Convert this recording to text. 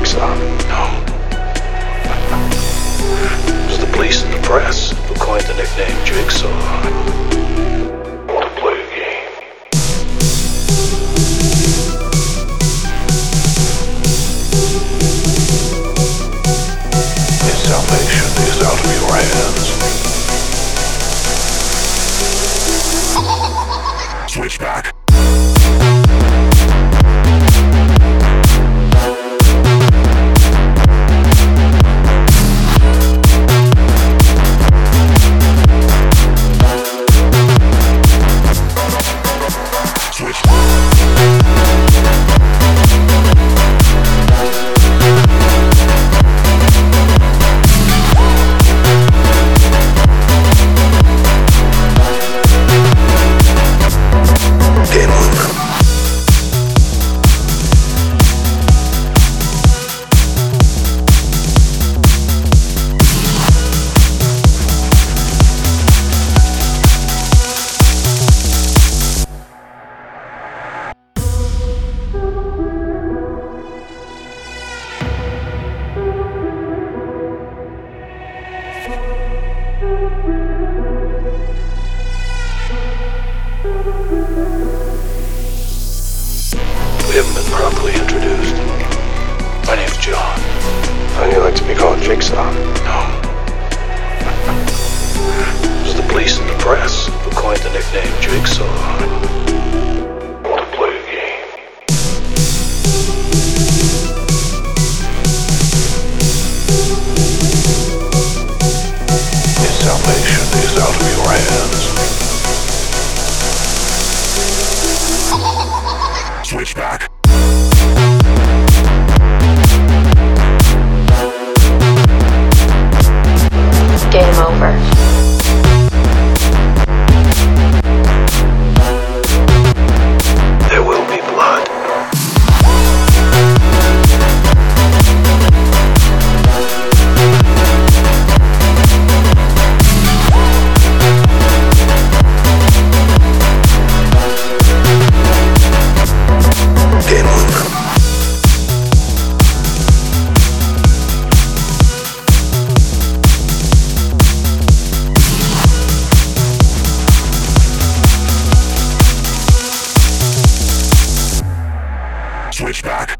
be called No. It was the police and the press who coined the nickname Jigsaw. To play a game? His salvation is out of your hands. Haven't been properly introduced. My name's John. How do you like to be called Jigsaw? No. It was the police and the press who coined the nickname Jigsaw. Switchback.